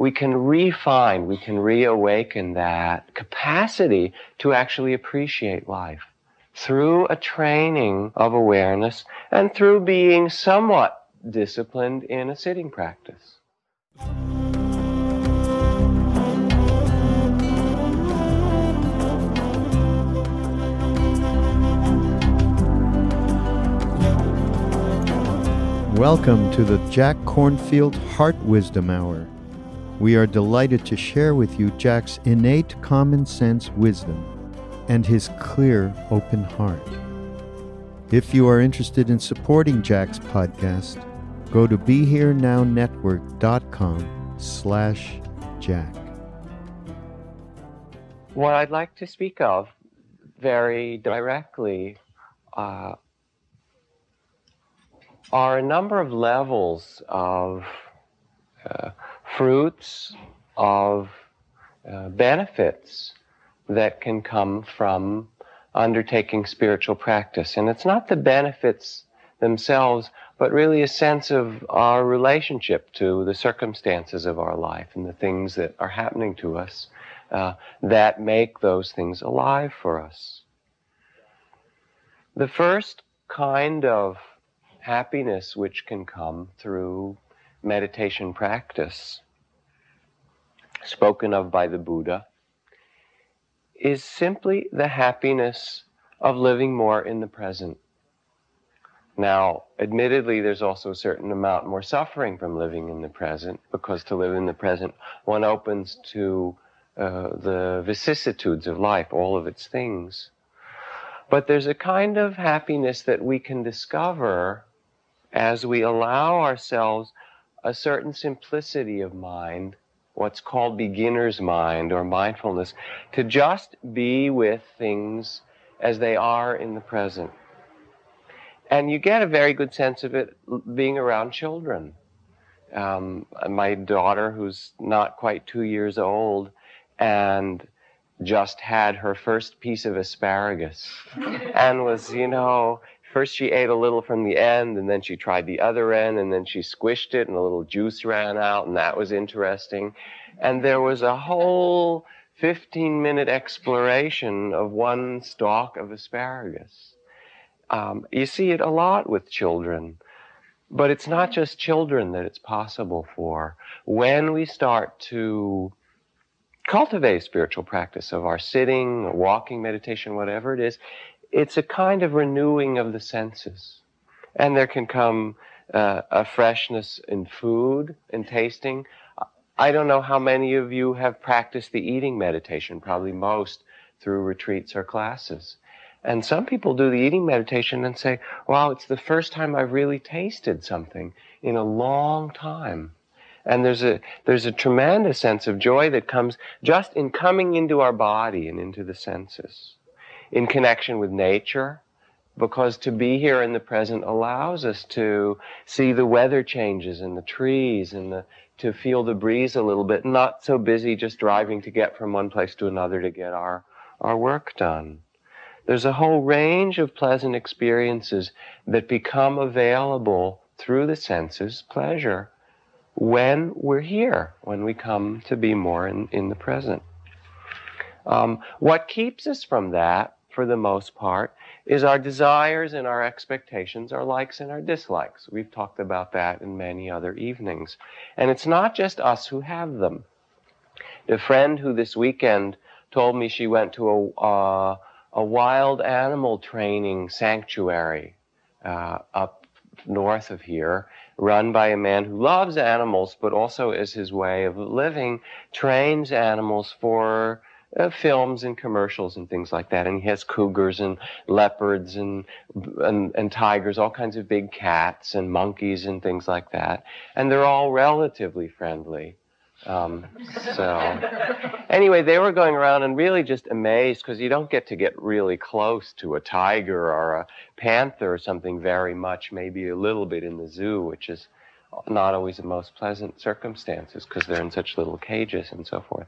We can refine, we can reawaken that capacity to actually appreciate life through a training of awareness and through being somewhat disciplined in a sitting practice. Welcome to the Jack Kornfield Heart Wisdom Hour. We are delighted to share with you Jack's innate common sense wisdom and his clear, open heart. If you are interested in supporting Jack's podcast, go to BeHereNowNetwork.com slash Jack. What I'd like to speak of very directly uh, are a number of levels of uh, fruits, of uh, benefits that can come from undertaking spiritual practice. And it's not the benefits themselves, but really a sense of our relationship to the circumstances of our life and the things that are happening to us uh, that make those things alive for us. The first kind of happiness which can come through meditation practice, spoken of by the Buddha, is simply the happiness of living more in the present. Now, admittedly, there's also a certain amount more suffering from living in the present, because to live in the present, one opens to uh, the vicissitudes of life, all of its things. But there's a kind of happiness that we can discover as we allow ourselves a certain simplicity of mind, what's called beginner's mind or mindfulness, to just be with things as they are in the present. And you get a very good sense of it being around children. Um, my daughter, who's not quite two years old, and just had her first piece of asparagus and was, you know, first she ate a little from the end and then she tried the other end and then she squished it and a little juice ran out and that was interesting. And there was a whole 15 minute exploration of one stalk of asparagus. Um, you see it a lot with children. But it's not just children that it's possible for. When we start to cultivate spiritual practice of our sitting, walking, meditation, whatever it is, it's a kind of renewing of the senses. And there can come uh, a freshness in food and tasting. I don't know how many of you have practiced the eating meditation, probably most through retreats or classes. And some people do the eating meditation and say, wow, it's the first time I've really tasted something in a long time. And there's a, there's a tremendous sense of joy that comes just in coming into our body and into the senses in connection with nature because to be here in the present allows us to see the weather changes in the trees and the, to feel the breeze a little bit, not so busy just driving to get from one place to another to get our, our work done. There's a whole range of pleasant experiences that become available through the senses, pleasure, when we're here, when we come to be more in, in the present. Um, what keeps us from that for the most part, is our desires and our expectations, our likes and our dislikes. We've talked about that in many other evenings. And it's not just us who have them. A friend who this weekend told me she went to a, uh, a wild animal training sanctuary uh, up north of here, run by a man who loves animals, but also as his way of living, trains animals for uh, films and commercials and things like that. And he has cougars and leopards and, and, and tigers, all kinds of big cats and monkeys and things like that. And they're all relatively friendly. Um, so anyway, they were going around and really just amazed because you don't get to get really close to a tiger or a panther or something very much, maybe a little bit in the zoo, which is not always the most pleasant circumstances because they're in such little cages and so forth.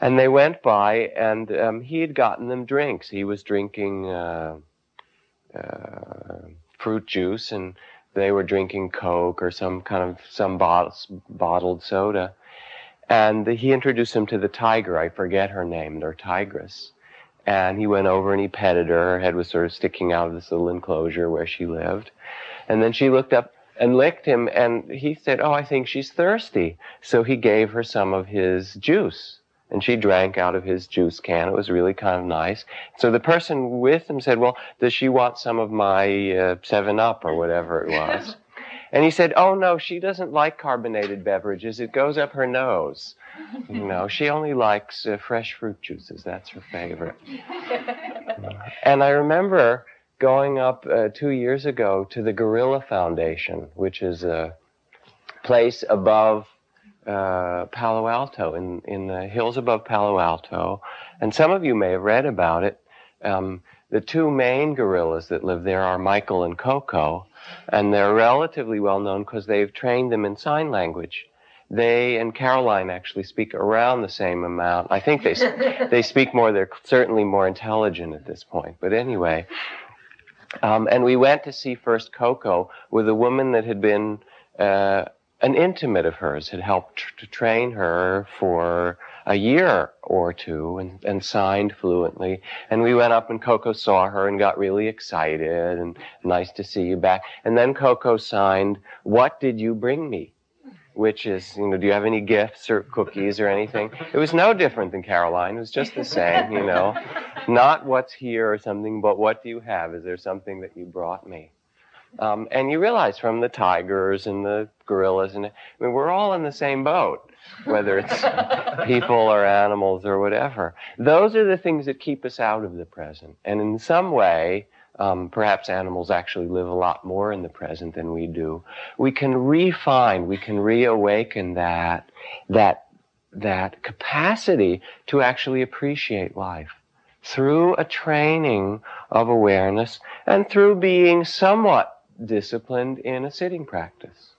And they went by, and um, he had gotten them drinks. He was drinking uh, uh, fruit juice, and they were drinking Coke or some kind of some bottles, bottled soda. And he introduced him to the tiger. I forget her name, their tigress. And he went over and he petted her. Her head was sort of sticking out of this little enclosure where she lived. And then she looked up and licked him, and he said, Oh, I think she's thirsty. So he gave her some of his juice and she drank out of his juice can. It was really kind of nice. So the person with him said, "Well, does she want some of my uh, Seven Up or whatever it was?" and he said, "Oh no, she doesn't like carbonated beverages. It goes up her nose. You know, she only likes uh, fresh fruit juices. That's her favorite." and I remember going up uh, two years ago to the Gorilla Foundation, which is a place above uh, Palo Alto, in, in the hills above Palo Alto. And some of you may have read about it. Um, the two main gorillas that live there are Michael and Coco, and they're relatively well known because they've trained them in sign language. They and Caroline actually speak around the same amount. I think they they speak more. They're certainly more intelligent at this point. But anyway, um, and we went to see first Coco with a woman that had been uh, an intimate of hers had helped tr- to train her for a year or two and, and signed fluently. And we went up and Coco saw her and got really excited and nice to see you back. And then Coco signed, What did you bring me? Which is, you know, do you have any gifts or cookies or anything? It was no different than Caroline. It was just the same, you know. Not what's here or something, but what do you have? Is there something that you brought me? Um, and you realize from the tigers and the gorillas, and I mean, we're all in the same boat, whether it's people or animals or whatever. Those are the things that keep us out of the present. And in some way, um, perhaps animals actually live a lot more in the present than we do. We can refine, we can reawaken that, that, that capacity to actually appreciate life through a training of awareness and through being somewhat disciplined in a sitting practice.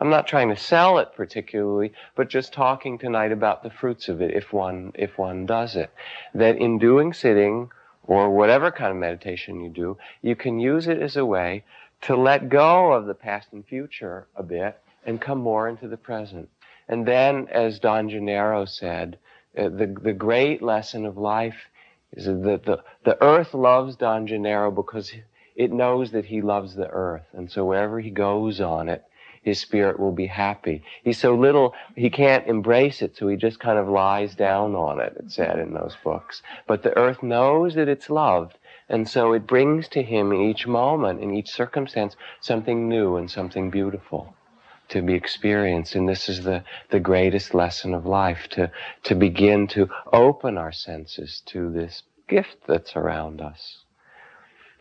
I'm not trying to sell it particularly, but just talking tonight about the fruits of it if one, if one does it. That in doing sitting or whatever kind of meditation you do, you can use it as a way to let go of the past and future a bit and come more into the present. And then, as Don Genaro said, uh, the, the great lesson of life is that the, the earth loves Don Genaro because it knows that he loves the earth. And so wherever he goes on it, his spirit will be happy. He's so little, he can't embrace it, so he just kind of lies down on it, it said in those books. But the earth knows that it's loved, and so it brings to him each moment, in each circumstance, something new and something beautiful to be experienced. And this is the, the greatest lesson of life, to, to begin to open our senses to this gift that's around us.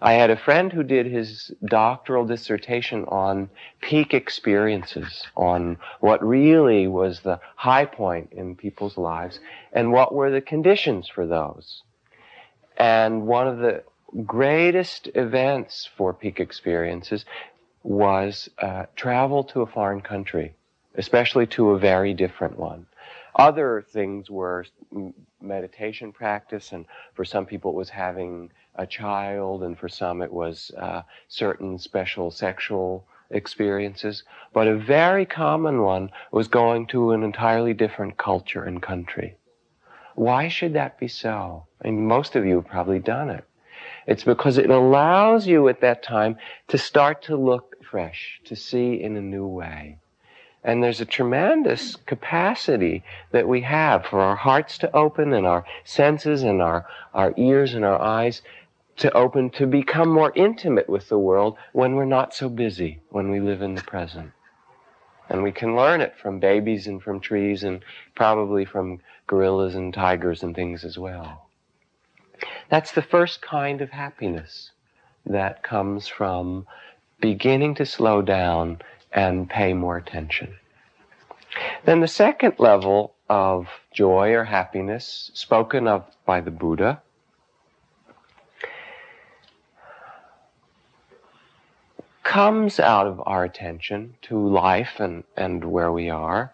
I had a friend who did his doctoral dissertation on peak experiences, on what really was the high point in people's lives and what were the conditions for those. And one of the greatest events for peak experiences was uh, travel to a foreign country, especially to a very different one. Other things were meditation practice, and for some people it was having a child, and for some it was uh, certain special sexual experiences. But a very common one was going to an entirely different culture and country. Why should that be so? I mean, most of you have probably done it. It's because it allows you at that time to start to look fresh, to see in a new way. And there's a tremendous capacity that we have for our hearts to open and our senses and our, our ears and our eyes to open to become more intimate with the world when we're not so busy, when we live in the present. And we can learn it from babies and from trees and probably from gorillas and tigers and things as well. That's the first kind of happiness that comes from beginning to slow down and pay more attention. Then the second level of joy or happiness, spoken of by the Buddha, comes out of our attention to life and, and where we are.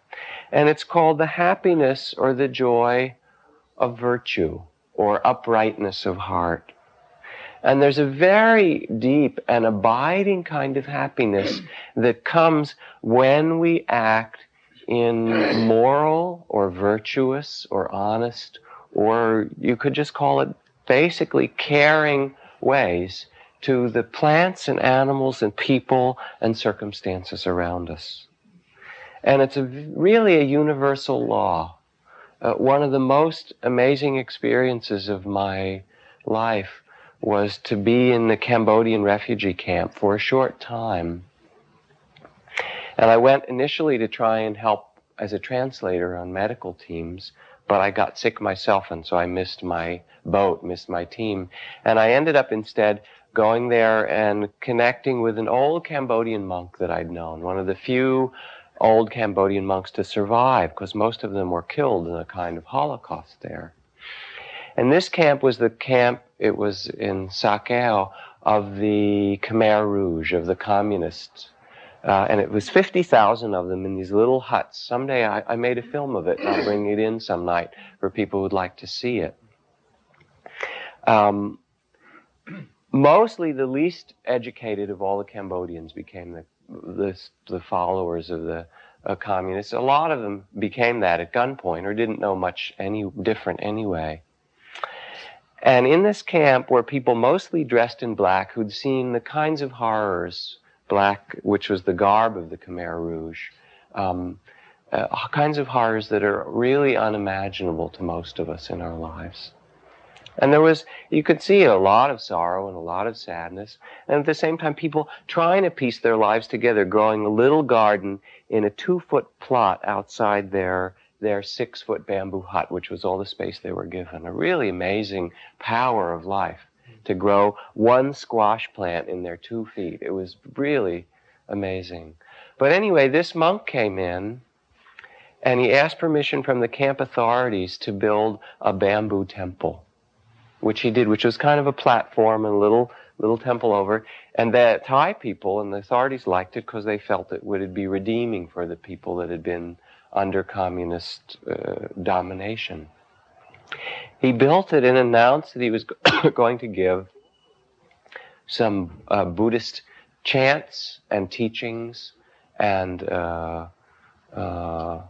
And it's called the happiness or the joy of virtue or uprightness of heart. And there's a very deep and abiding kind of happiness that comes when we act in moral or virtuous or honest, or you could just call it basically caring ways to the plants and animals and people and circumstances around us. And it's a, really a universal law. Uh, one of the most amazing experiences of my life was to be in the Cambodian refugee camp for a short time. And I went initially to try and help as a translator on medical teams, but I got sick myself, and so I missed my boat, missed my team. And I ended up instead going there and connecting with an old Cambodian monk that I'd known, one of the few old Cambodian monks to survive, because most of them were killed in a kind of Holocaust there. And this camp was the camp, it was in Sa Kaeo, of the Khmer Rouge, of the communists. Uh, and it was 50,000 of them in these little huts. Someday I, I made a film of it, and I'll bring it in some night for people who'd like to see it. Um, mostly the least educated of all the Cambodians became the, the, the followers of the uh, communists. A lot of them became that at gunpoint or didn't know much any different anyway. And in this camp were people mostly dressed in black who'd seen the kinds of horrors, black, which was the garb of the Khmer Rouge, um, uh, kinds of horrors that are really unimaginable to most of us in our lives. And there was, you could see a lot of sorrow and a lot of sadness. And at the same time, people trying to piece their lives together, growing a little garden in a two foot plot outside their their six foot bamboo hut, which was all the space they were given. A really amazing power of life to grow one squash plant in their two feet. It was really amazing. But anyway, this monk came in and he asked permission from the camp authorities to build a bamboo temple, which he did, which was kind of a platform and a little little temple over. And the Thai people and the authorities liked it because they felt it would be redeeming for the people that had been under communist uh, domination. He built it and announced that he was going to give some uh, Buddhist chants and teachings and uh, uh,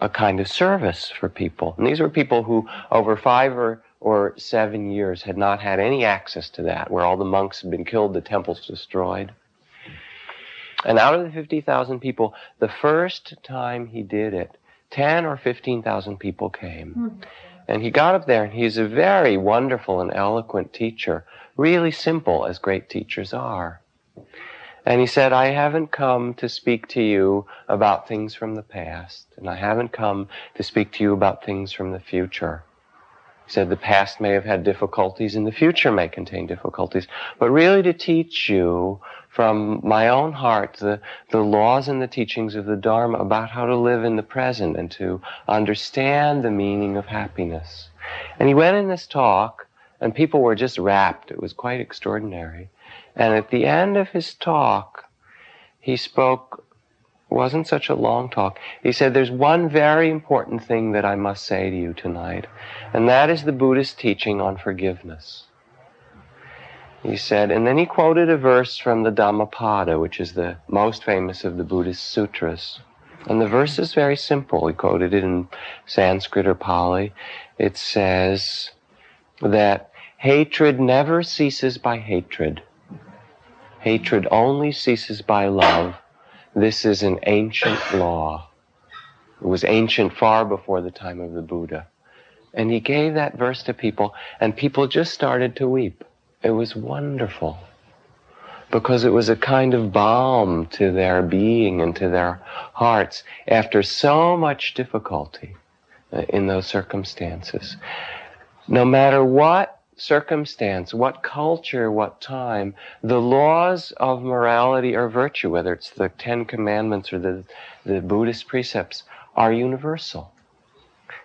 a kind of service for people. And these were people who, over five or, or seven years, had not had any access to that, where all the monks had been killed, the temples destroyed. And out of the 50,000 people, the first time he did it, 10 or 15,000 people came. Mm-hmm. And he got up there and he's a very wonderful and eloquent teacher, really simple as great teachers are. And he said, I haven't come to speak to you about things from the past, and I haven't come to speak to you about things from the future. He said the past may have had difficulties and the future may contain difficulties, but really to teach you from my own heart the, the laws and the teachings of the Dharma about how to live in the present and to understand the meaning of happiness. And he went in this talk, and people were just rapt. It was quite extraordinary. And at the end of his talk, he spoke, wasn't such a long talk. He said, There's one very important thing that I must say to you tonight, and that is the Buddhist teaching on forgiveness he said, and then he quoted a verse from the Dhammapada, which is the most famous of the Buddhist sutras. And the verse is very simple. He quoted it in Sanskrit or Pali. It says that hatred never ceases by hatred. Hatred only ceases by love. This is an ancient law. It was ancient far before the time of the Buddha. And he gave that verse to people, and people just started to weep. It was wonderful. Because it was a kind of balm to their being and to their hearts after so much difficulty uh, in those circumstances. No matter what circumstance, what culture, what time, the laws of morality or virtue, whether it's the Ten Commandments or the, the Buddhist precepts, are universal.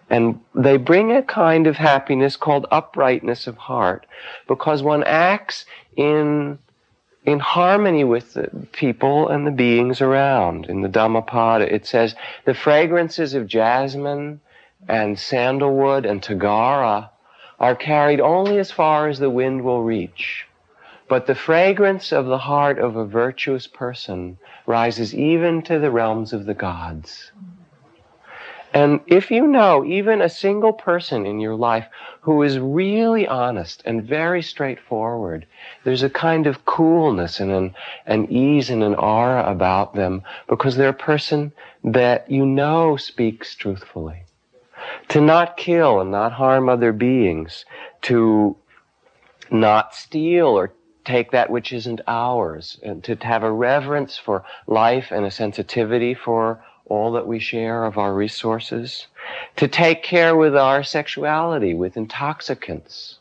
And they bring a kind of happiness called uprightness of heart because one acts in, in harmony with the people and the beings around. In the Dhammapada, it says, the fragrances of jasmine and sandalwood and tagara are carried only as far as the wind will reach. But the fragrance of the heart of a virtuous person rises even to the realms of the gods. And if you know even a single person in your life who is really honest and very straightforward, there's a kind of coolness and an, an ease and an aura about them because they're a person that you know speaks truthfully. To not kill and not harm other beings, to not steal or take that which isn't ours, and to have a reverence for life and a sensitivity for all that we share of our resources, to take care with our sexuality, with intoxicants.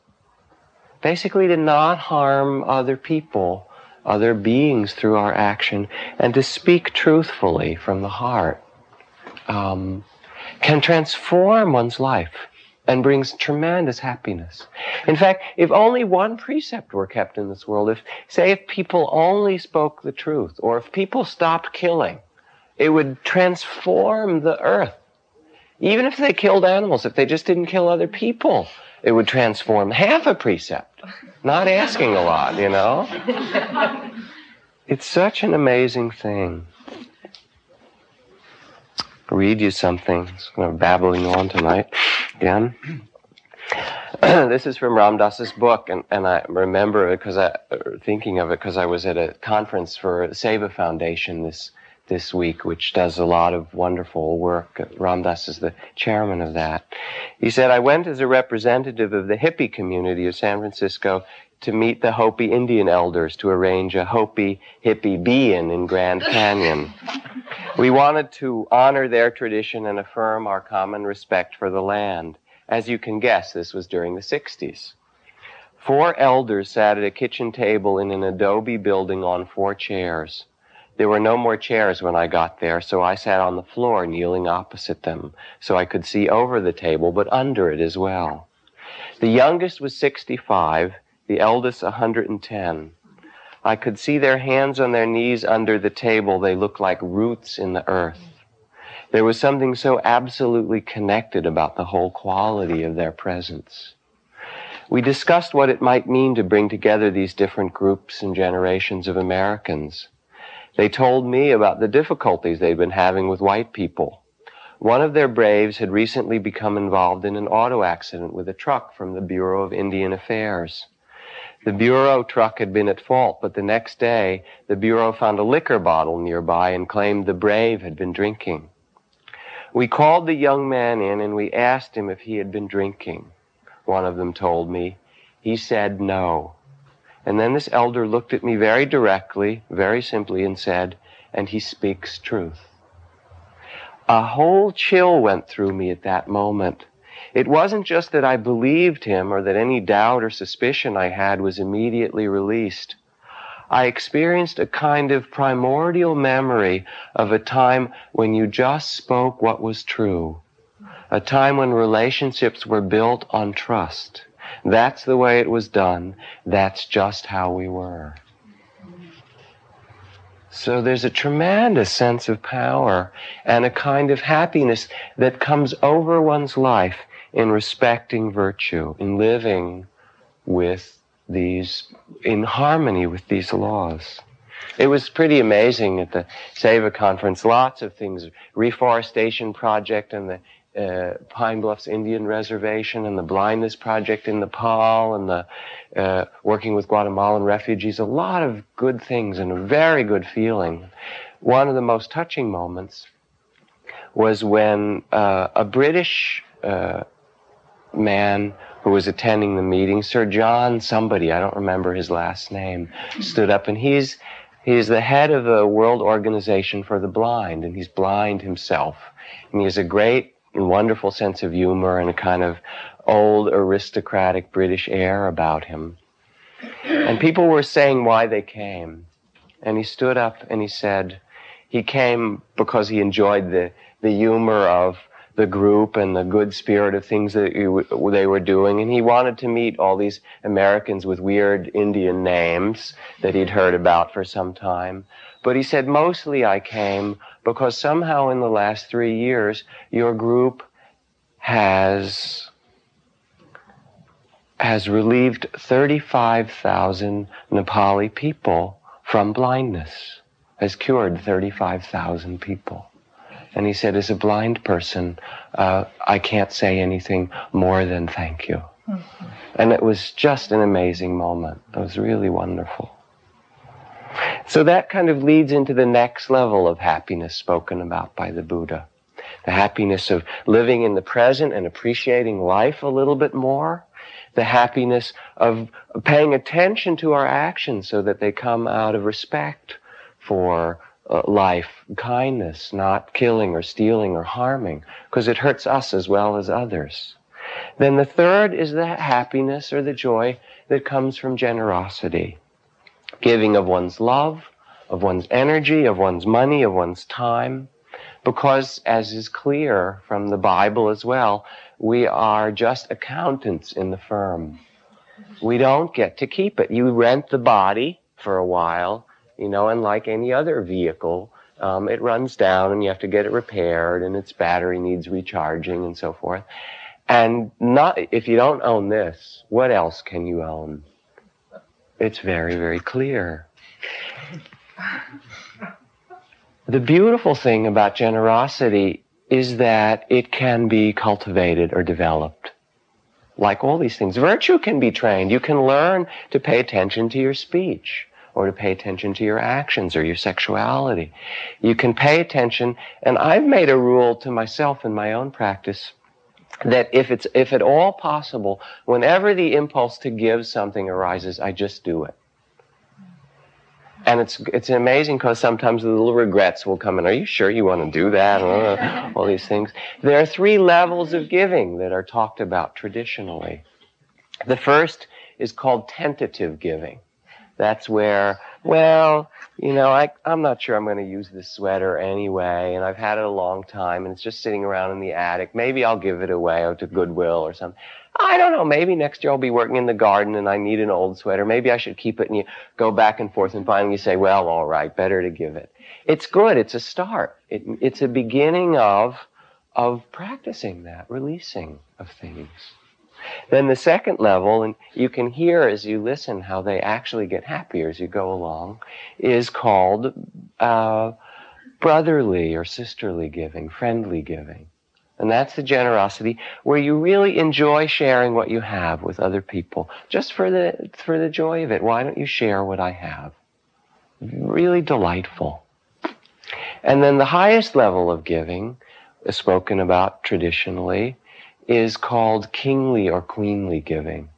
Basically, to not harm other people, other beings through our action, and to speak truthfully from the heart um, can transform one's life and brings tremendous happiness. In fact, if only one precept were kept in this world, if, say, if people only spoke the truth, or if people stopped killing, it would transform the earth. Even if they killed animals, if they just didn't kill other people, it would transform half a precept. Not asking a lot, you know? It's such an amazing thing. Read you something. I'm babbling on tonight again. this is from Ram Dass's book, and, and I remember it because I uh, thinking of it because I was at a conference for Seva Foundation this this week, which does a lot of wonderful work. Ram Dass is the chairman of that. He said, I went as a representative of the hippie community of San Francisco to meet the Hopi Indian elders to arrange a Hopi hippie be-in in Grand Canyon. we wanted to honor their tradition and affirm our common respect for the land. As you can guess, this was during the 60s. Four elders sat at a kitchen table in an adobe building on four chairs. There were no more chairs when I got there, so I sat on the floor kneeling opposite them, so I could see over the table, but under it as well. The youngest was 65, the eldest 110. I could see their hands on their knees under the table. They looked like roots in the earth. There was something so absolutely connected about the whole quality of their presence. We discussed what it might mean to bring together these different groups and generations of Americans. They told me about the difficulties they'd been having with white people. One of their braves had recently become involved in an auto accident with a truck from the Bureau of Indian Affairs. The Bureau truck had been at fault, but the next day, the Bureau found a liquor bottle nearby and claimed the brave had been drinking. We called the young man in and we asked him if he had been drinking. One of them told me. He said no. And then this elder looked at me very directly, very simply, and said, and he speaks truth. A whole chill went through me at that moment. It wasn't just that I believed him or that any doubt or suspicion I had was immediately released. I experienced a kind of primordial memory of a time when you just spoke what was true. A time when relationships were built on trust. That's the way it was done. That's just how we were. So there's a tremendous sense of power and a kind of happiness that comes over one's life in respecting virtue, in living with these, in harmony with these laws. It was pretty amazing at the Seva conference. Lots of things, reforestation project and the uh, Pine Bluffs Indian Reservation and the Blindness Project in Nepal and the uh, working with Guatemalan refugees. A lot of good things and a very good feeling. one of the most touching moments was when uh, a British uh, man who was attending the meeting, Sir John somebody, I don't remember his last name, stood up and he's he's the head of the World Organization for the Blind, and he's blind himself. And he has a great wonderful sense of humor and a kind of old aristocratic British air about him. And people were saying why they came. And he stood up and he said he came because he enjoyed the, the humor of the group and the good spirit of things that they were doing. And he wanted to meet all these Americans with weird Indian names that he'd heard about for some time. But he said, mostly I came because somehow in the last three years, your group has has relieved 35,000 Nepali people from blindness, has cured 35,000 people. And he said, as a blind person, uh, I can't say anything more than thank you. Mm-hmm. And it was just an amazing moment. It was really wonderful. So that kind of leads into the next level of happiness spoken about by the Buddha. The happiness of living in the present and appreciating life a little bit more. The happiness of paying attention to our actions so that they come out of respect for uh, life, kindness, not killing or stealing or harming, because it hurts us as well as others. Then the third is the happiness or the joy that comes from generosity. Giving of one's love, of one's energy, of one's money, of one's time. Because, as is clear from the Bible as well, we are just accountants in the firm. We don't get to keep it. You rent the body for a while, you know, and like any other vehicle, um, it runs down and you have to get it repaired and its battery needs recharging and so forth. And not, if you don't own this, what else can you own? It's very, very clear. The beautiful thing about generosity is that it can be cultivated or developed. Like all these things. Virtue can be trained. You can learn to pay attention to your speech or to pay attention to your actions or your sexuality. You can pay attention, and I've made a rule to myself in my own practice that if it's, if at all possible, whenever the impulse to give something arises, I just do it. And it's, it's amazing because sometimes the little regrets will come in. Are you sure you want to do that? Uh, all these things. There are three levels of giving that are talked about traditionally. The first is called tentative giving. That's where, well, you know, I, I'm not sure I'm going to use this sweater anyway, and I've had it a long time, and it's just sitting around in the attic. Maybe I'll give it away or to Goodwill or something. I don't know. Maybe next year I'll be working in the garden and I need an old sweater. Maybe I should keep it and you go back and forth and finally you say, well, all right, better to give it. It's good. It's a start. It, it's a beginning of, of practicing that, releasing of things. Then the second level, and you can hear as you listen how they actually get happier as you go along, is called uh, brotherly or sisterly giving, friendly giving. And that's the generosity where you really enjoy sharing what you have with other people, just for the, for the joy of it. Why don't you share what I have? Really delightful. And then the highest level of giving, is spoken about traditionally, is called kingly or queenly giving.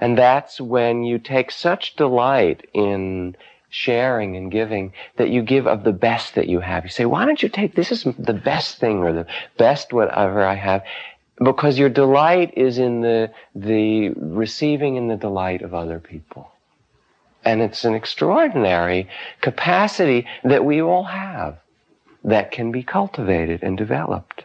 And that's when you take such delight in sharing and giving that you give of the best that you have. You say, why don't you take, this is the best thing or the best whatever I have. Because your delight is in the, the receiving and the delight of other people. And it's an extraordinary capacity that we all have that can be cultivated and developed.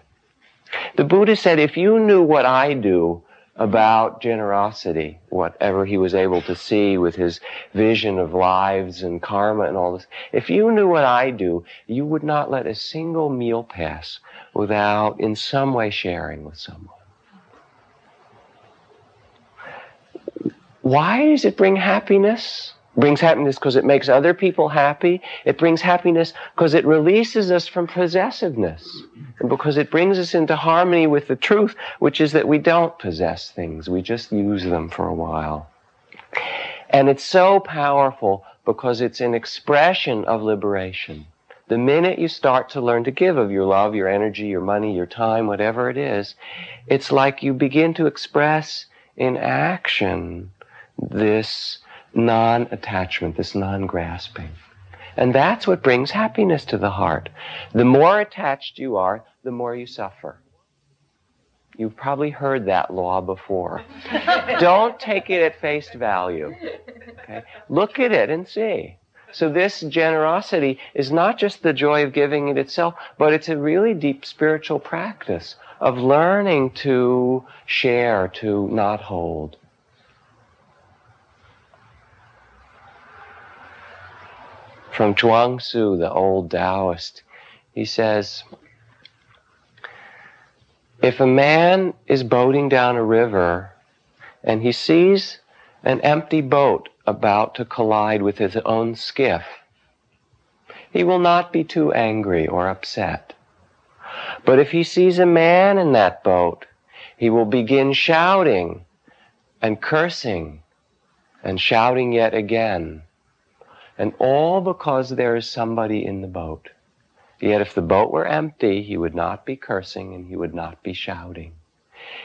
The Buddha said, if you knew what I do about generosity, whatever he was able to see with his vision of lives and karma and all this, if you knew what I do, you would not let a single meal pass without in some way sharing with someone. Why does it bring happiness? Brings happiness because it makes other people happy. It brings happiness because it releases us from possessiveness. And because it brings us into harmony with the truth, which is that we don't possess things. We just use them for a while. And it's so powerful because it's an expression of liberation. The minute you start to learn to give of your love, your energy, your money, your time, whatever it is, it's like you begin to express in action this non-attachment, this non-grasping. And that's what brings happiness to the heart. The more attached you are, the more you suffer. You've probably heard that law before. Don't take it at face value. Okay? Look at it and see. So this generosity is not just the joy of giving it itself, but it's a really deep spiritual practice of learning to share, to not hold. From Chuang Tzu, the old Taoist, he says, if a man is boating down a river and he sees an empty boat about to collide with his own skiff, he will not be too angry or upset. But if he sees a man in that boat, he will begin shouting and cursing and shouting yet again. And all because there is somebody in the boat. Yet if the boat were empty, he would not be cursing and he would not be shouting.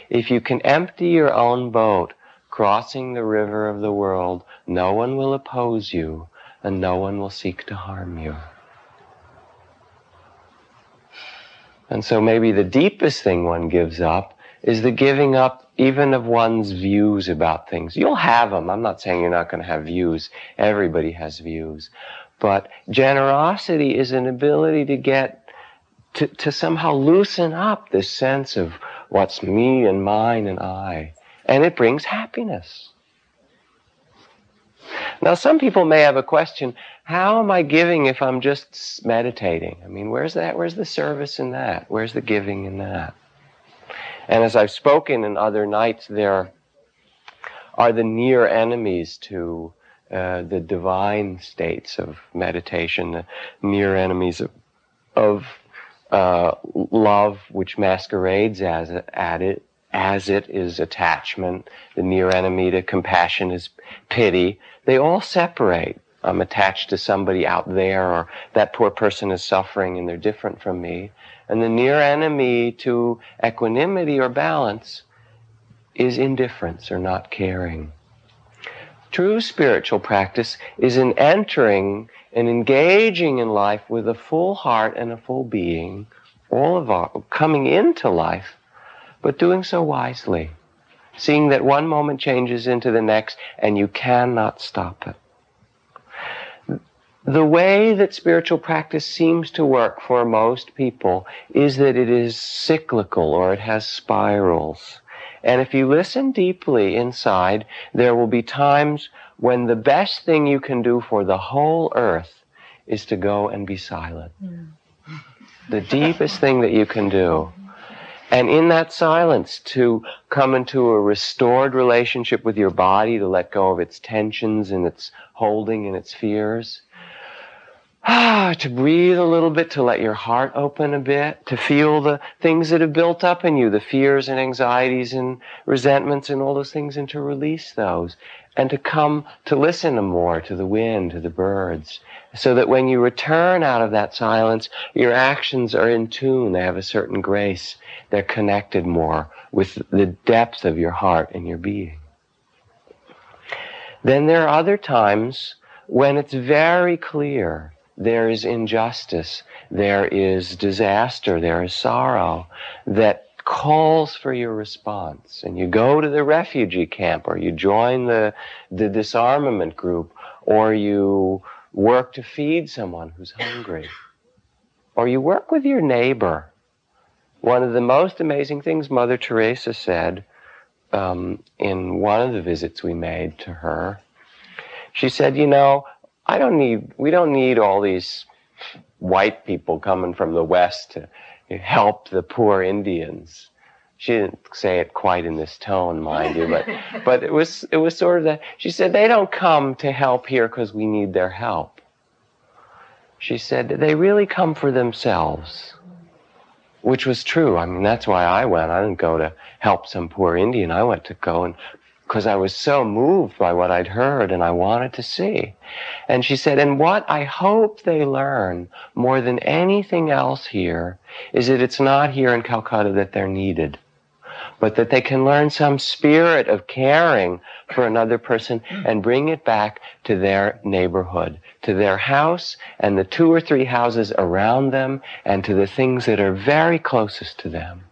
If you can empty your own boat, crossing the river of the world, no one will oppose you and no one will seek to harm you. And so maybe the deepest thing one gives up is the giving up even of one's views about things. You'll have them. I'm not saying you're not going to have views. Everybody has views. But generosity is an ability to get, to, to somehow loosen up this sense of what's me and mine and I. And it brings happiness. Now, some people may have a question how am I giving if I'm just meditating? I mean, where's that? Where's the service in that? Where's the giving in that? And as I've spoken in other nights, there are the near enemies to uh, the divine states of meditation, the near enemies of, of uh, love, which masquerades as at it, as it is attachment. The near enemy to compassion is pity. They all separate. I'm attached to somebody out there, or that poor person is suffering and they're different from me. And the near enemy to equanimity or balance is indifference or not caring. True spiritual practice is in entering and engaging in life with a full heart and a full being, all of our coming into life, but doing so wisely, seeing that one moment changes into the next and you cannot stop it. The way that spiritual practice seems to work for most people is that it is cyclical or it has spirals. And if you listen deeply inside, there will be times when the best thing you can do for the whole earth is to go and be silent. Mm. The deepest thing that you can do. And in that silence, to come into a restored relationship with your body, to let go of its tensions and its holding and its fears, Ah, to breathe a little bit, to let your heart open a bit, to feel the things that have built up in you, the fears and anxieties and resentments and all those things, and to release those. And to come to listen more to the wind, to the birds, so that when you return out of that silence, your actions are in tune. They have a certain grace. They're connected more with the depth of your heart and your being. Then there are other times when it's very clear there is injustice, there is disaster, there is sorrow that calls for your response. And you go to the refugee camp or you join the, the disarmament group or you work to feed someone who's hungry or you work with your neighbor. One of the most amazing things Mother Teresa said um, in one of the visits we made to her, she said, you know, I don't need, we don't need all these white people coming from the West to help the poor Indians. She didn't say it quite in this tone, mind you, but, but it was, it was sort of that. She said, they don't come to help here because we need their help. She said, they really come for themselves. Which was true. I mean, that's why I went. I didn't go to help some poor Indian. I went to go and because I was so moved by what I'd heard and I wanted to see. And she said, and what I hope they learn more than anything else here is that it's not here in Calcutta that they're needed, but that they can learn some spirit of caring for another person and bring it back to their neighborhood, to their house and the two or three houses around them and to the things that are very closest to them.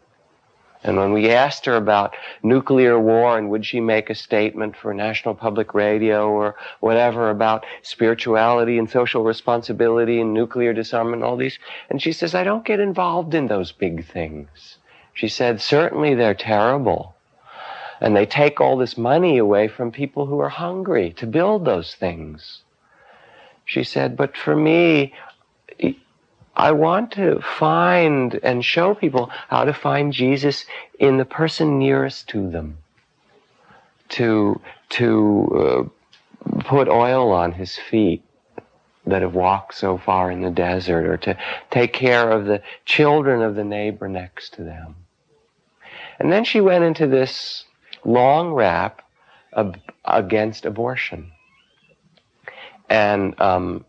And when we asked her about nuclear war and would she make a statement for National Public Radio or whatever about spirituality and social responsibility and nuclear disarmament all these, and she says, I don't get involved in those big things. She said, certainly they're terrible. And they take all this money away from people who are hungry to build those things. She said, but for me, I want to find and show people how to find Jesus in the person nearest to them. To, to uh, put oil on his feet that have walked so far in the desert, or to take care of the children of the neighbor next to them. And then she went into this long rap ab- against abortion. And um,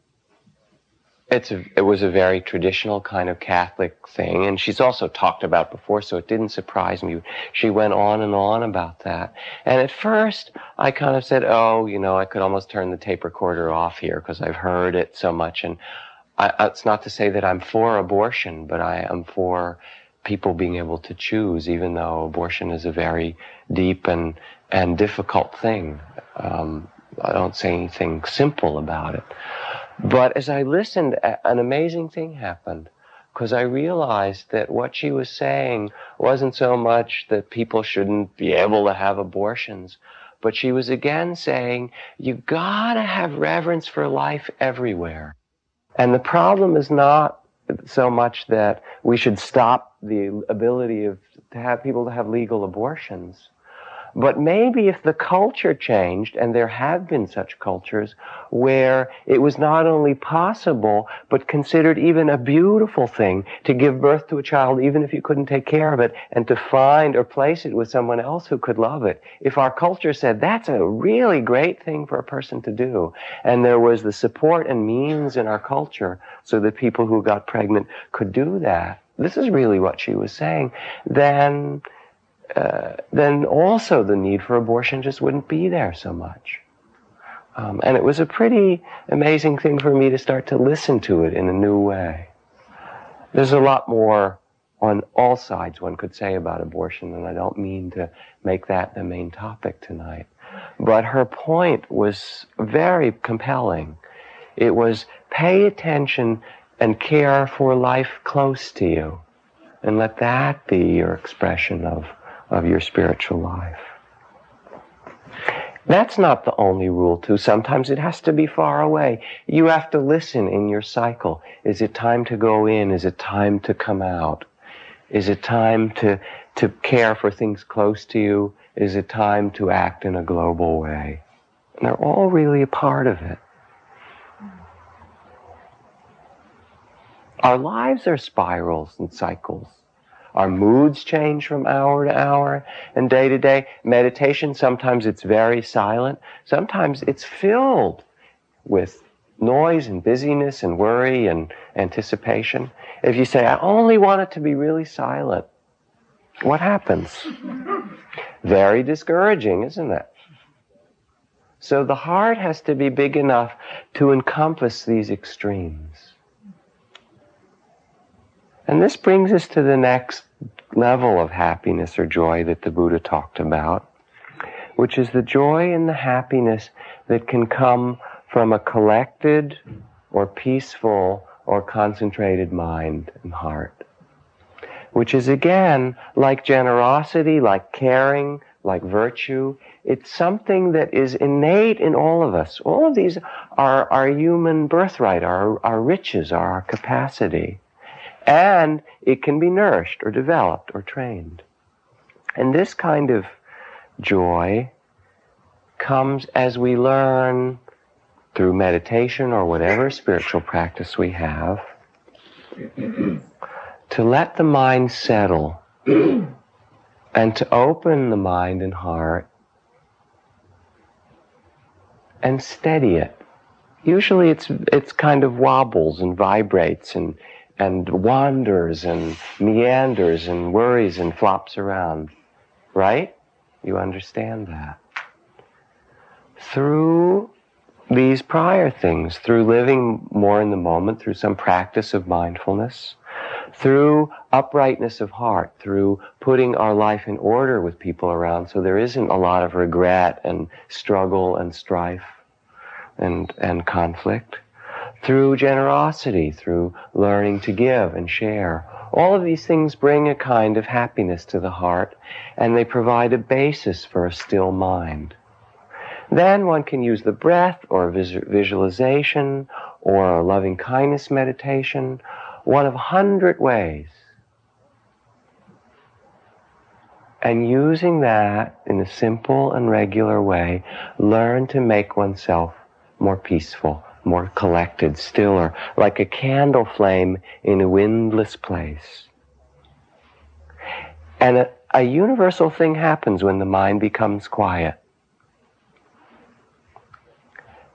it's a, it was a very traditional kind of Catholic thing, and she's also talked about before, so it didn't surprise me. She went on and on about that. And at first, I kind of said, "Oh, you know, I could almost turn the tape recorder off here because I've heard it so much." And I, it's not to say that I'm for abortion, but I am for people being able to choose, even though abortion is a very deep and and difficult thing. Um, I don't say anything simple about it. But as I listened, an amazing thing happened because I realized that what she was saying wasn't so much that people shouldn't be able to have abortions, but she was again saying, you gotta have reverence for life everywhere. And the problem is not so much that we should stop the ability of to have people to have legal abortions. But maybe if the culture changed, and there have been such cultures, where it was not only possible, but considered even a beautiful thing to give birth to a child, even if you couldn't take care of it, and to find or place it with someone else who could love it. If our culture said that's a really great thing for a person to do, and there was the support and means in our culture so that people who got pregnant could do that, this is really what she was saying, then uh, then also the need for abortion just wouldn't be there so much. Um, and it was a pretty amazing thing for me to start to listen to it in a new way. There's a lot more on all sides one could say about abortion, and I don't mean to make that the main topic tonight. But her point was very compelling. It was pay attention and care for life close to you, and let that be your expression of of your spiritual life. That's not the only rule, too. Sometimes it has to be far away. You have to listen in your cycle. Is it time to go in? Is it time to come out? Is it time to, to care for things close to you? Is it time to act in a global way? And they're all really a part of it. Our lives are spirals and cycles. Our moods change from hour to hour and day to day. Meditation, sometimes it's very silent. Sometimes it's filled with noise and busyness and worry and anticipation. If you say, I only want it to be really silent, what happens? Very discouraging, isn't it? So the heart has to be big enough to encompass these extremes. And this brings us to the next level of happiness or joy that the Buddha talked about, which is the joy and the happiness that can come from a collected or peaceful or concentrated mind and heart. Which is again, like generosity, like caring, like virtue, it's something that is innate in all of us. All of these are our human birthright, our, our riches, our capacity and it can be nourished or developed or trained. And this kind of joy comes as we learn through meditation or whatever spiritual practice we have to let the mind settle and to open the mind and heart and steady it. Usually it's, it's kind of wobbles and vibrates and, and wanders and meanders and worries and flops around. Right? You understand that. Through these prior things, through living more in the moment, through some practice of mindfulness, through uprightness of heart, through putting our life in order with people around so there isn't a lot of regret and struggle and strife and, and conflict, through generosity, through learning to give and share. All of these things bring a kind of happiness to the heart and they provide a basis for a still mind. Then one can use the breath or visualization or a loving kindness meditation, one of a hundred ways. And using that in a simple and regular way, learn to make oneself more peaceful, more collected, stiller, like a candle flame in a windless place. And a, a universal thing happens when the mind becomes quiet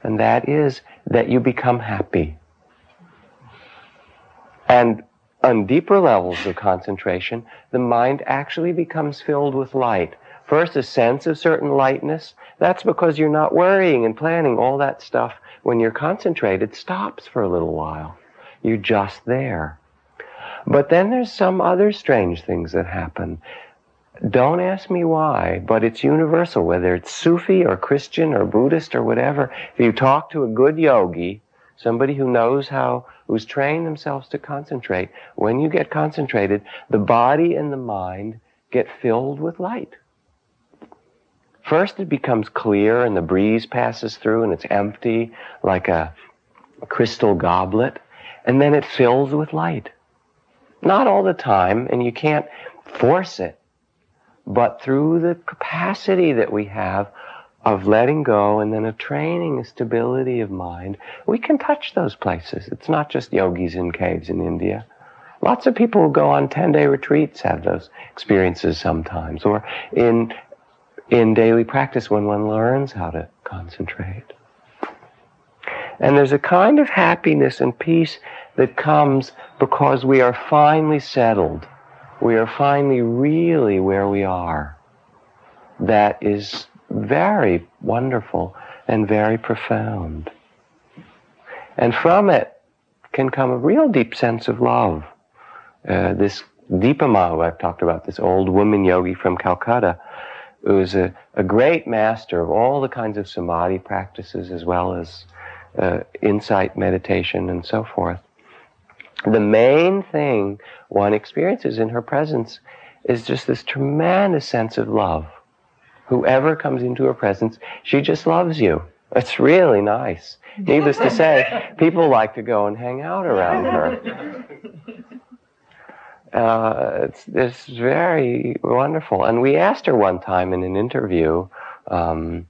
and that is that you become happy. And on deeper levels of concentration, the mind actually becomes filled with light. First, a sense of certain lightness. That's because you're not worrying and planning. All that stuff, when you're concentrated, stops for a little while. You're just there. But then there's some other strange things that happen. Don't ask me why, but it's universal, whether it's Sufi or Christian or Buddhist or whatever. If you talk to a good yogi, somebody who knows how, who's trained themselves to concentrate, when you get concentrated, the body and the mind get filled with light. First it becomes clear and the breeze passes through and it's empty like a crystal goblet, and then it fills with light. Not all the time, and you can't force it but through the capacity that we have of letting go and then of training a stability of mind, we can touch those places. It's not just yogis in caves in India. Lots of people who go on 10 day retreats have those experiences sometimes, or in, in daily practice when one learns how to concentrate. And there's a kind of happiness and peace that comes because we are finally settled we are finally really where we are. That is very wonderful and very profound. And from it can come a real deep sense of love. Uh, this Dipa Ma, who I've talked about, this old woman yogi from Calcutta, who's a, a great master of all the kinds of samadhi practices as well as uh, insight meditation and so forth the main thing one experiences in her presence is just this tremendous sense of love. Whoever comes into her presence, she just loves you. It's really nice. Needless to say, people like to go and hang out around her. Uh, it's, it's very wonderful. And we asked her one time in an interview, um,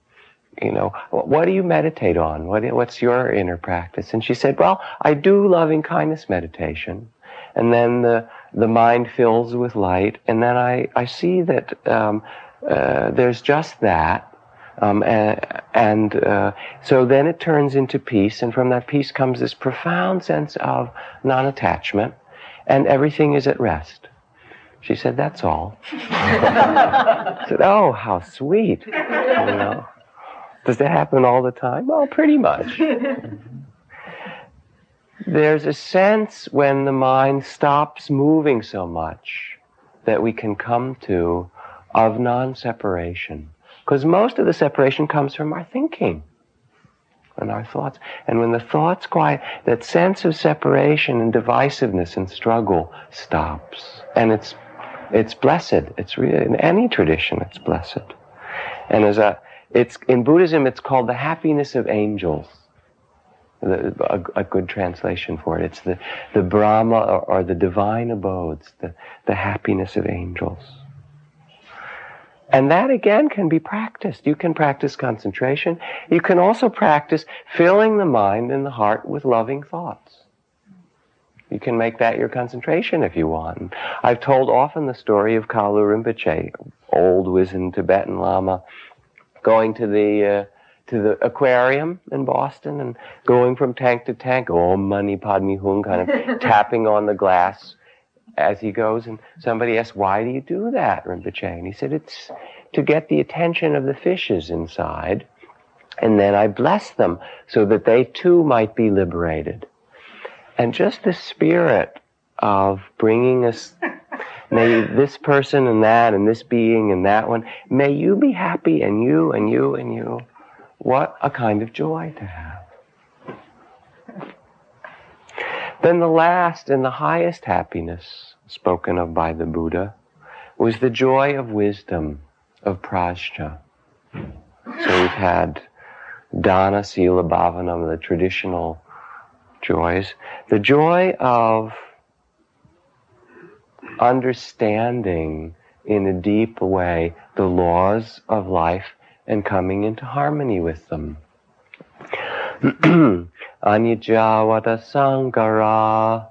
you know, what do you meditate on? What, what's your inner practice? And she said, well, I do loving kindness meditation. And then the, the mind fills with light. And then I, I see that um, uh, there's just that. Um, and, and uh, so then it turns into peace. And from that peace comes this profound sense of non attachment. And everything is at rest. She said, that's all. I said, oh, how sweet. You know? Does that happen all the time? Well, pretty much. There's a sense when the mind stops moving so much that we can come to of non separation. Because most of the separation comes from our thinking and our thoughts. And when the thoughts quiet, that sense of separation and divisiveness and struggle stops. And it's, it's blessed. It's really, in any tradition, it's blessed. And as a, it's, in Buddhism, it's called the happiness of angels. The, a, a, good translation for it. It's the, the Brahma or, or the divine abodes, the, the happiness of angels. And that again can be practiced. You can practice concentration. You can also practice filling the mind and the heart with loving thoughts. You can make that your concentration if you want. I've told often the story of Kalu Rinpoche, old wizened Tibetan Lama, going to the uh, to the aquarium in Boston and going from tank to tank, oh, mani, padme hum, kind of tapping on the glass as he goes. And somebody asked, why do you do that, Rinpoche? And he said, it's to get the attention of the fishes inside. And then I bless them so that they too might be liberated. And just the spirit of bringing us, may this person and that and this being and that one, may you be happy and you and you and you. What a kind of joy to have. Then the last and the highest happiness spoken of by the Buddha was the joy of wisdom, of prajna. So we've had dana, sila, bhavanam, the traditional joys. The joy of understanding in a deep way the laws of life and coming into harmony with them. Anijawata Sangara.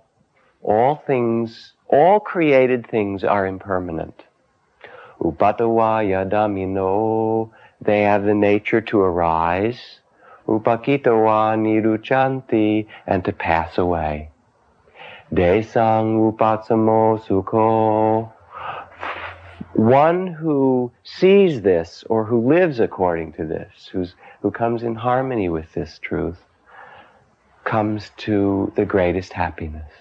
All things, all created things are impermanent. Upatawaya Damino. They have the nature to arise. Upakitawa Niruchanti. And to pass away. Desang Upatsamo Sukho one who sees this or who lives according to this, who's, who comes in harmony with this truth, comes to the greatest happiness.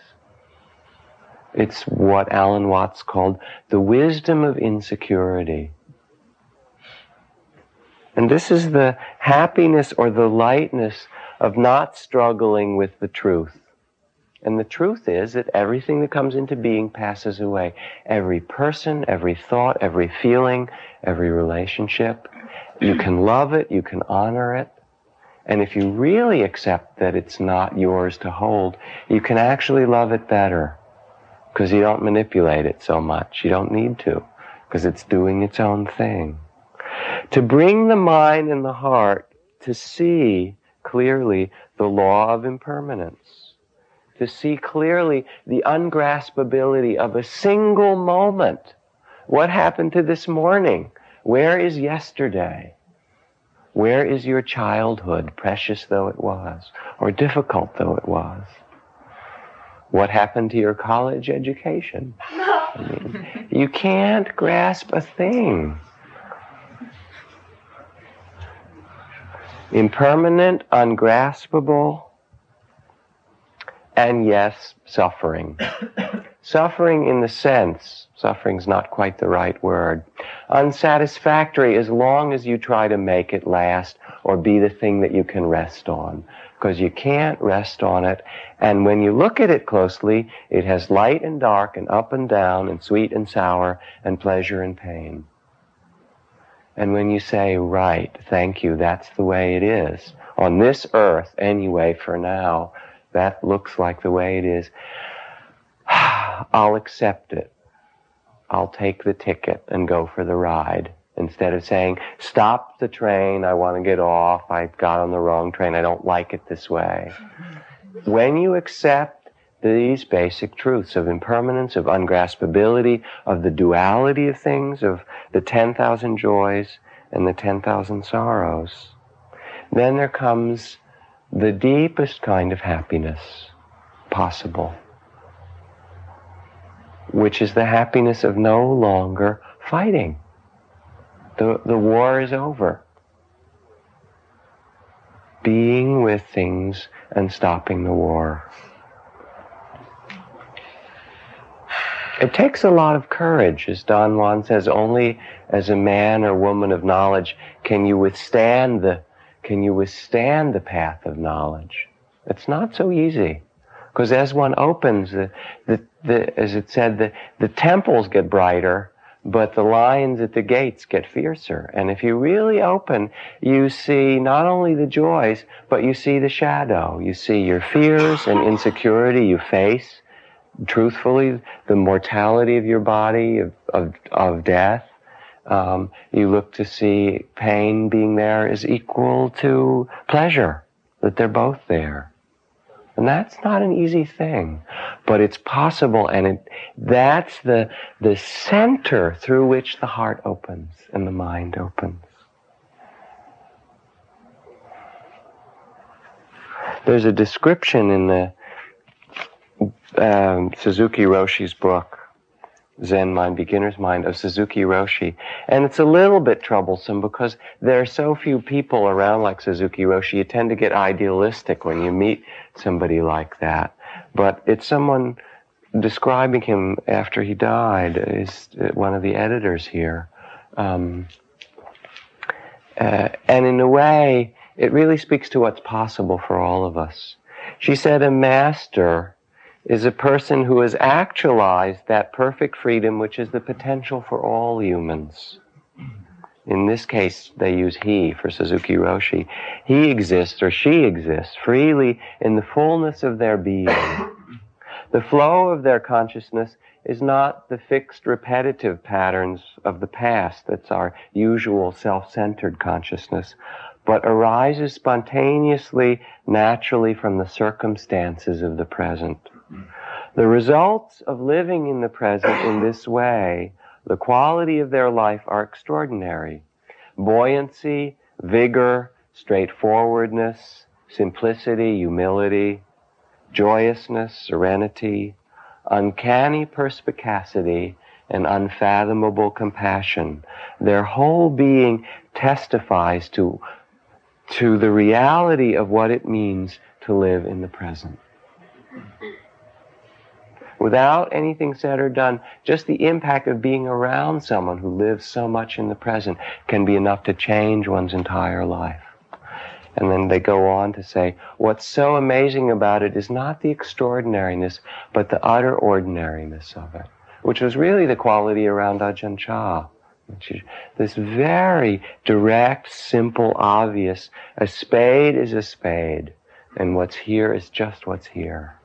It's what Alan Watts called the wisdom of insecurity. And this is the happiness or the lightness of not struggling with the truth. And the truth is that everything that comes into being passes away. Every person, every thought, every feeling, every relationship. You can love it, you can honor it. And if you really accept that it's not yours to hold, you can actually love it better. Because you don't manipulate it so much. You don't need to. Because it's doing its own thing. To bring the mind and the heart to see clearly the law of impermanence to see clearly the ungraspability of a single moment. What happened to this morning? Where is yesterday? Where is your childhood, precious though it was, or difficult though it was? What happened to your college education? I mean, you can't grasp a thing. Impermanent, ungraspable, and yes, suffering. suffering in the sense, suffering's not quite the right word, unsatisfactory as long as you try to make it last or be the thing that you can rest on. Because you can't rest on it. And when you look at it closely, it has light and dark and up and down and sweet and sour and pleasure and pain. And when you say, right, thank you, that's the way it is, on this earth anyway for now, that looks like the way it is. Ah, I'll accept it. I'll take the ticket and go for the ride. Instead of saying, stop the train, I want to get off, I got on the wrong train, I don't like it this way. When you accept these basic truths of impermanence, of ungraspability, of the duality of things, of the 10,000 joys and the 10,000 sorrows, then there comes the deepest kind of happiness possible, which is the happiness of no longer fighting. The, the war is over. Being with things and stopping the war. It takes a lot of courage, as Don Juan says, only as a man or woman of knowledge can you withstand the can you withstand the path of knowledge? It's not so easy. Because as one opens, the, the, the, as it said, the, the temples get brighter, but the lions at the gates get fiercer. And if you really open, you see not only the joys, but you see the shadow. You see your fears and insecurity you face, truthfully, the mortality of your body, of, of, of death, um, you look to see pain being there is equal to pleasure, that they're both there. And that's not an easy thing, but it's possible. And it, that's the, the center through which the heart opens and the mind opens. There's a description in the um, Suzuki Roshi's book Zen Mind, Beginner's Mind, of Suzuki Roshi. And it's a little bit troublesome because there are so few people around like Suzuki Roshi. You tend to get idealistic when you meet somebody like that. But it's someone describing him after he died, is one of the editors here. Um, uh, and in a way, it really speaks to what's possible for all of us. She said, A master is a person who has actualized that perfect freedom which is the potential for all humans. In this case, they use he for Suzuki Roshi. He exists or she exists freely in the fullness of their being. The flow of their consciousness is not the fixed repetitive patterns of the past that's our usual self-centered consciousness, but arises spontaneously, naturally from the circumstances of the present. The results of living in the present in this way, the quality of their life are extraordinary. Buoyancy, vigor, straightforwardness, simplicity, humility, joyousness, serenity, uncanny perspicacity, and unfathomable compassion. Their whole being testifies to, to the reality of what it means to live in the present. Without anything said or done, just the impact of being around someone who lives so much in the present can be enough to change one's entire life. And then they go on to say, what's so amazing about it is not the extraordinariness, but the utter ordinariness of it, which was really the quality around Ajahn Chah. This very direct, simple, obvious, a spade is a spade, and what's here is just what's here.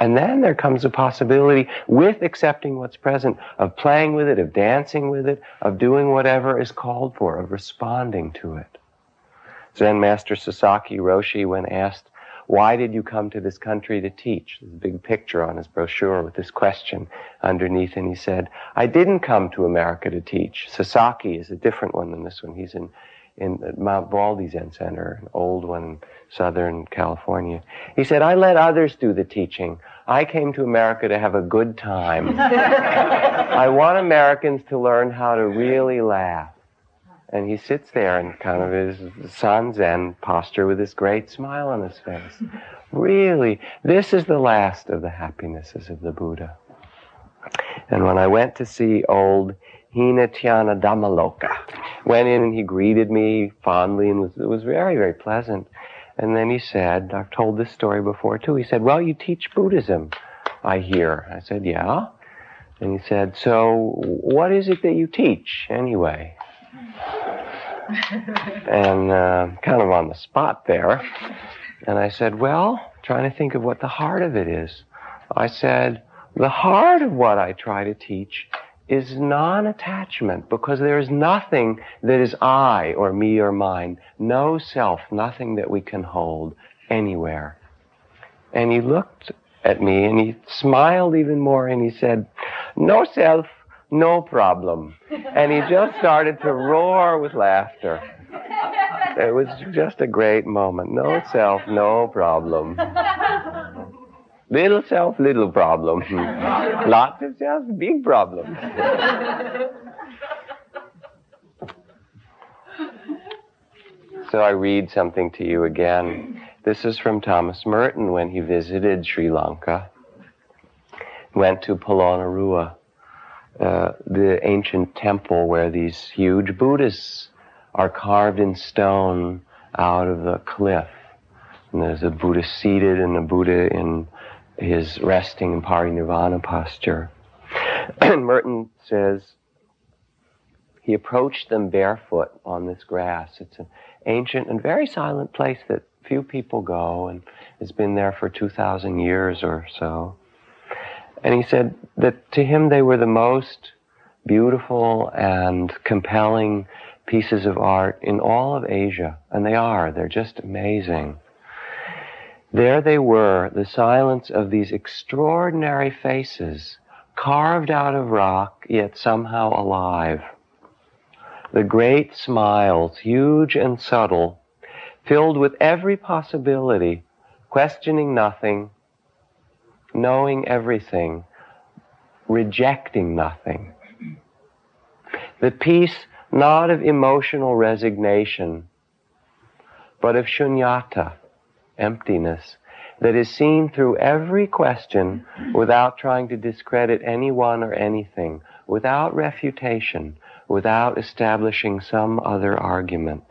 And then there comes a possibility, with accepting what's present, of playing with it, of dancing with it, of doing whatever is called for, of responding to it. Zen Master Sasaki Roshi, when asked, why did you come to this country to teach? There's a big picture on his brochure with this question underneath, and he said, I didn't come to America to teach. Sasaki is a different one than this one. He's in in Mount Baldy Zen Center, an old one in Southern California. He said, I let others do the teaching. I came to America to have a good time. I want Americans to learn how to really laugh. And he sits there in kind of his Sanzen posture with this great smile on his face. Really, this is the last of the happinesses of the Buddha. And when I went to see old Hinatiana Dhammaloka. Went in and he greeted me fondly and was, it was very, very pleasant. And then he said, I've told this story before too. He said, well, you teach Buddhism, I hear. I said, yeah. And he said, so what is it that you teach anyway? and uh, kind of on the spot there. And I said, well, trying to think of what the heart of it is. I said, the heart of what I try to teach is non-attachment because there is nothing that is I or me or mine. No self, nothing that we can hold anywhere. And he looked at me and he smiled even more and he said, no self, no problem. And he just started to roar with laughter. It was just a great moment. No self, no problem. Little self, little problem. Lots of self, big problem. so I read something to you again. This is from Thomas Merton when he visited Sri Lanka. Went to Polonnaruwa, uh, the ancient temple where these huge Buddhas are carved in stone out of the cliff. And there's a Buddha seated and a Buddha in his resting in parinirvana posture. And Merton says he approached them barefoot on this grass. It's an ancient and very silent place that few people go and has been there for 2,000 years or so. And he said that to him they were the most beautiful and compelling pieces of art in all of Asia. And they are. They're just amazing. There they were, the silence of these extraordinary faces, carved out of rock, yet somehow alive. The great smiles, huge and subtle, filled with every possibility, questioning nothing, knowing everything, rejecting nothing. The peace not of emotional resignation, but of shunyata, emptiness, that is seen through every question without trying to discredit anyone or anything, without refutation, without establishing some other argument.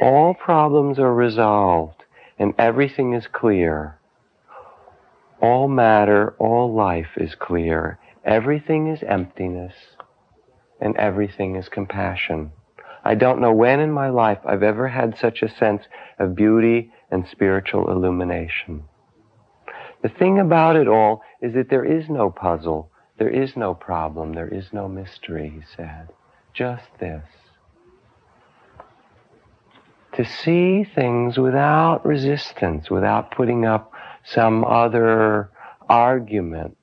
All problems are resolved and everything is clear. All matter, all life is clear. Everything is emptiness and everything is compassion. I don't know when in my life I've ever had such a sense of beauty and spiritual illumination. The thing about it all is that there is no puzzle, there is no problem, there is no mystery, he said. Just this. To see things without resistance, without putting up some other argument,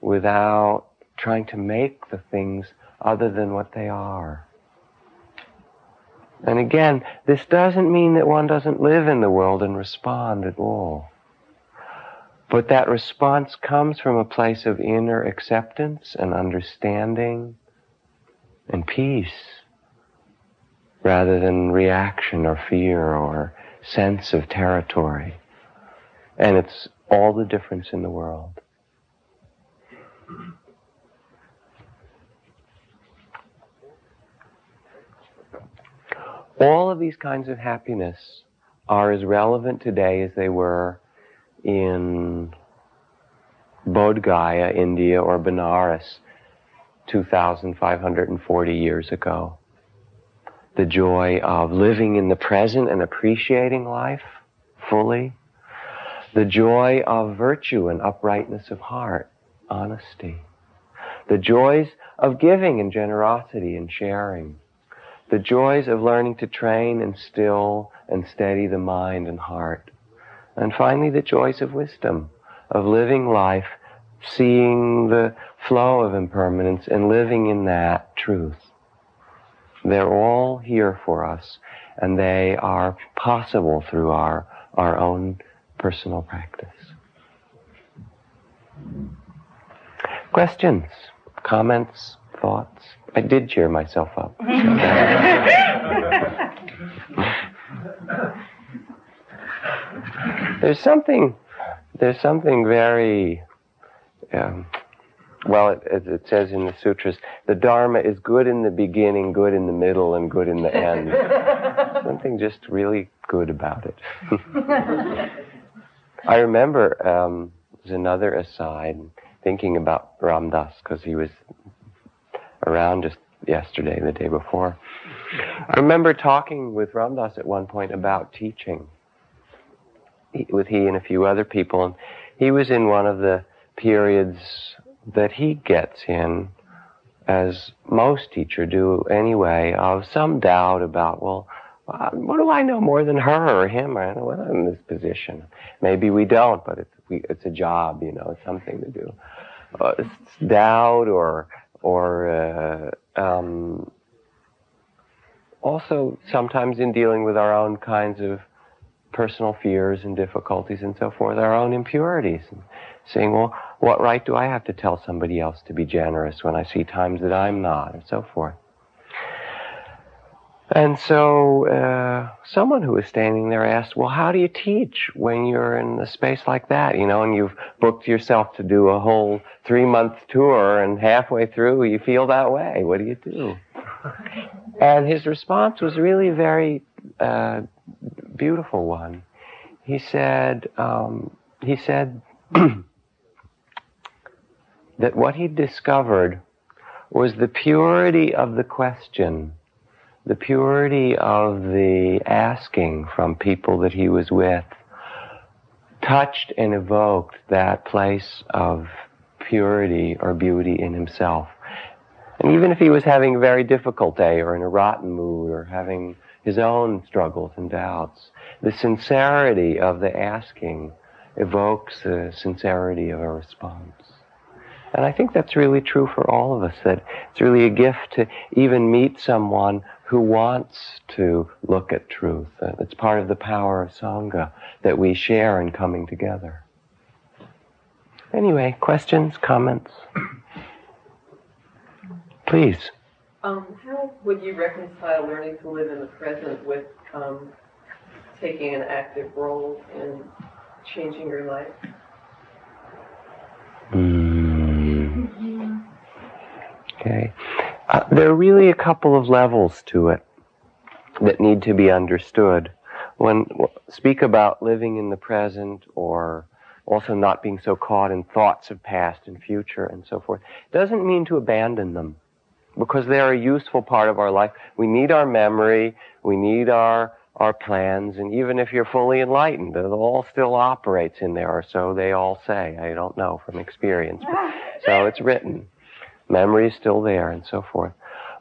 without trying to make the things other than what they are. And again, this doesn't mean that one doesn't live in the world and respond at all. But that response comes from a place of inner acceptance and understanding and peace rather than reaction or fear or sense of territory. And it's all the difference in the world. All of these kinds of happiness are as relevant today as they were in Bodh Gaya, India, or Benares 2,540 years ago. The joy of living in the present and appreciating life fully. The joy of virtue and uprightness of heart, honesty. The joys of giving and generosity and sharing the joys of learning to train and still and steady the mind and heart. And finally, the joys of wisdom, of living life, seeing the flow of impermanence and living in that truth. They're all here for us, and they are possible through our, our own personal practice. Questions, comments, thoughts? I did cheer myself up. there's something, there's something very, um, well, it, it, says in the sutras, the Dharma is good in the beginning, good in the middle, and good in the end. something just really good about it. I remember um, there's another aside thinking about Ram Dass because he was around just yesterday, the day before. I remember talking with Ram Dass at one point about teaching with he and a few other people, and he was in one of the periods that he gets in, as most teachers do anyway, of some doubt about, well, what do I know more than her or him? I in this position. Maybe we don't, but it's we, it's a job, you know, it's something to do. Uh, doubt or or uh, um, also sometimes in dealing with our own kinds of personal fears and difficulties and so forth, our own impurities, and saying, well, what right do I have to tell somebody else to be generous when I see times that I'm not, and so forth. And so uh, someone who was standing there asked, well, how do you teach when you're in a space like that, you know, and you've booked yourself to do a whole three-month tour and halfway through you feel that way. What do you do? And his response was really a very uh, beautiful one. He said, um, he said that what he discovered was the purity of the question the purity of the asking from people that he was with touched and evoked that place of purity or beauty in himself. And even if he was having a very difficult day or in a rotten mood or having his own struggles and doubts, the sincerity of the asking evokes the sincerity of a response. And I think that's really true for all of us, that it's really a gift to even meet someone who wants to look at truth. It's part of the power of Sangha that we share in coming together. Anyway, questions, comments? Please. Um, how would you reconcile learning to live in the present with um, taking an active role in changing your life? Mm. Okay. Uh, there are really a couple of levels to it that need to be understood. When speak about living in the present or also not being so caught in thoughts of past and future and so forth, doesn't mean to abandon them because they're a useful part of our life. We need our memory, we need our our plans, and even if you're fully enlightened, it all still operates in there, or so they all say. I don't know from experience. so it's written. Memory is still there, and so forth.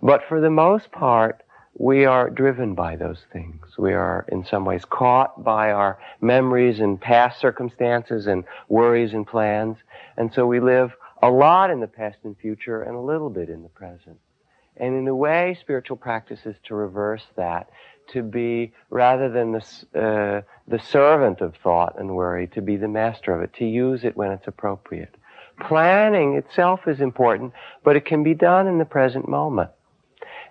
But for the most part, we are driven by those things. We are in some ways caught by our memories and past circumstances and worries and plans. And so we live a lot in the past and future and a little bit in the present. And in a way, spiritual practice is to reverse that, to be, rather than the, uh, the servant of thought and worry, to be the master of it, to use it when it's appropriate. Planning itself is important, but it can be done in the present moment.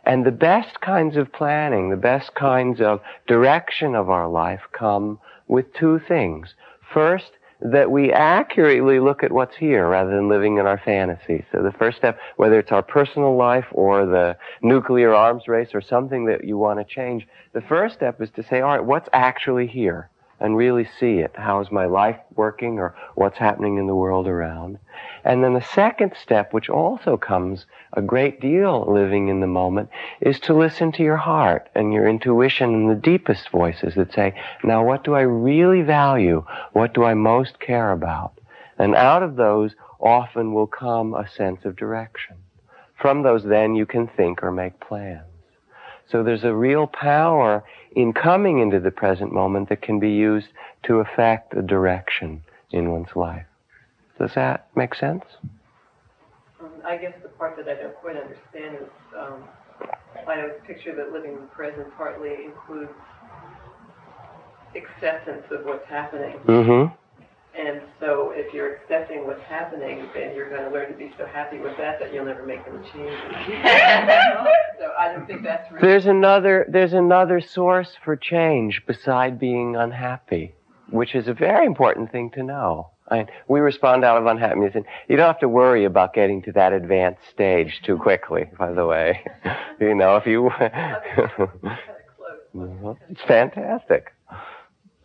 And the best kinds of planning, the best kinds of direction of our life come with two things. First, that we accurately look at what's here rather than living in our fantasy. So the first step, whether it's our personal life or the nuclear arms race or something that you want to change, the first step is to say, all right, what's actually here? And really see it. How is my life working or what's happening in the world around? And then the second step, which also comes a great deal living in the moment, is to listen to your heart and your intuition and the deepest voices that say, now what do I really value? What do I most care about? And out of those often will come a sense of direction. From those then you can think or make plans. So there's a real power in coming into the present moment that can be used to affect a direction in one's life. Does that make sense? Um, I guess the part that I don't quite understand is um, I always picture that living in the present partly includes acceptance of what's happening. Mm-hmm. And so if you're accepting what's happening, then you're going to learn to be so happy with that that you'll never make any changes. so I don't think that's really There's another there's another source for change beside being unhappy, which is a very important thing to know. I we respond out of unhappiness, and you don't have to worry about getting to that advanced stage too quickly. By the way, you know if you, mm-hmm. it's fantastic.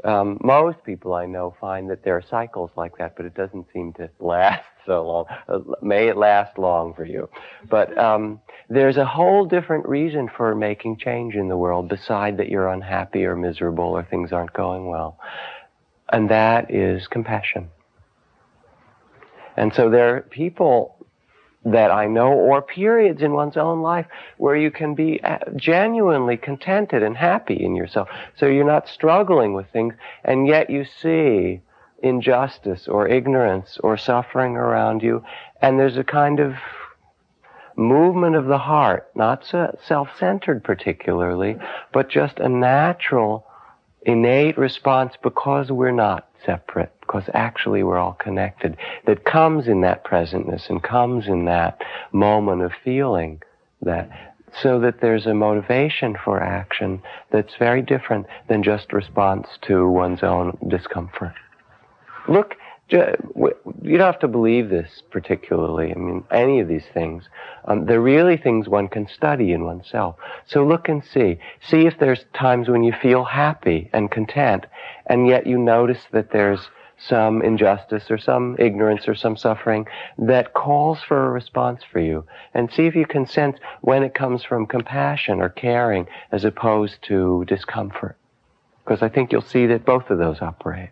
Um, most people I know find that there are cycles like that, but it doesn't seem to last so long. Uh, may it last long for you. But um, there's a whole different reason for making change in the world beside that you're unhappy or miserable or things aren't going well. And that is compassion. And so there are people that I know, or periods in one's own life where you can be uh, genuinely contented and happy in yourself. So you're not struggling with things, and yet you see injustice or ignorance or suffering around you, and there's a kind of movement of the heart, not self-centered particularly, but just a natural, innate response because we're not separate because actually we're all connected, that comes in that presentness and comes in that moment of feeling that so that there's a motivation for action that's very different than just response to one's own discomfort. Look, you don't have to believe this particularly. I mean, any of these things. Um, they're really things one can study in oneself. So look and see. See if there's times when you feel happy and content, and yet you notice that there's some injustice or some ignorance or some suffering that calls for a response for you. And see if you can sense when it comes from compassion or caring as opposed to discomfort. Because I think you'll see that both of those operate.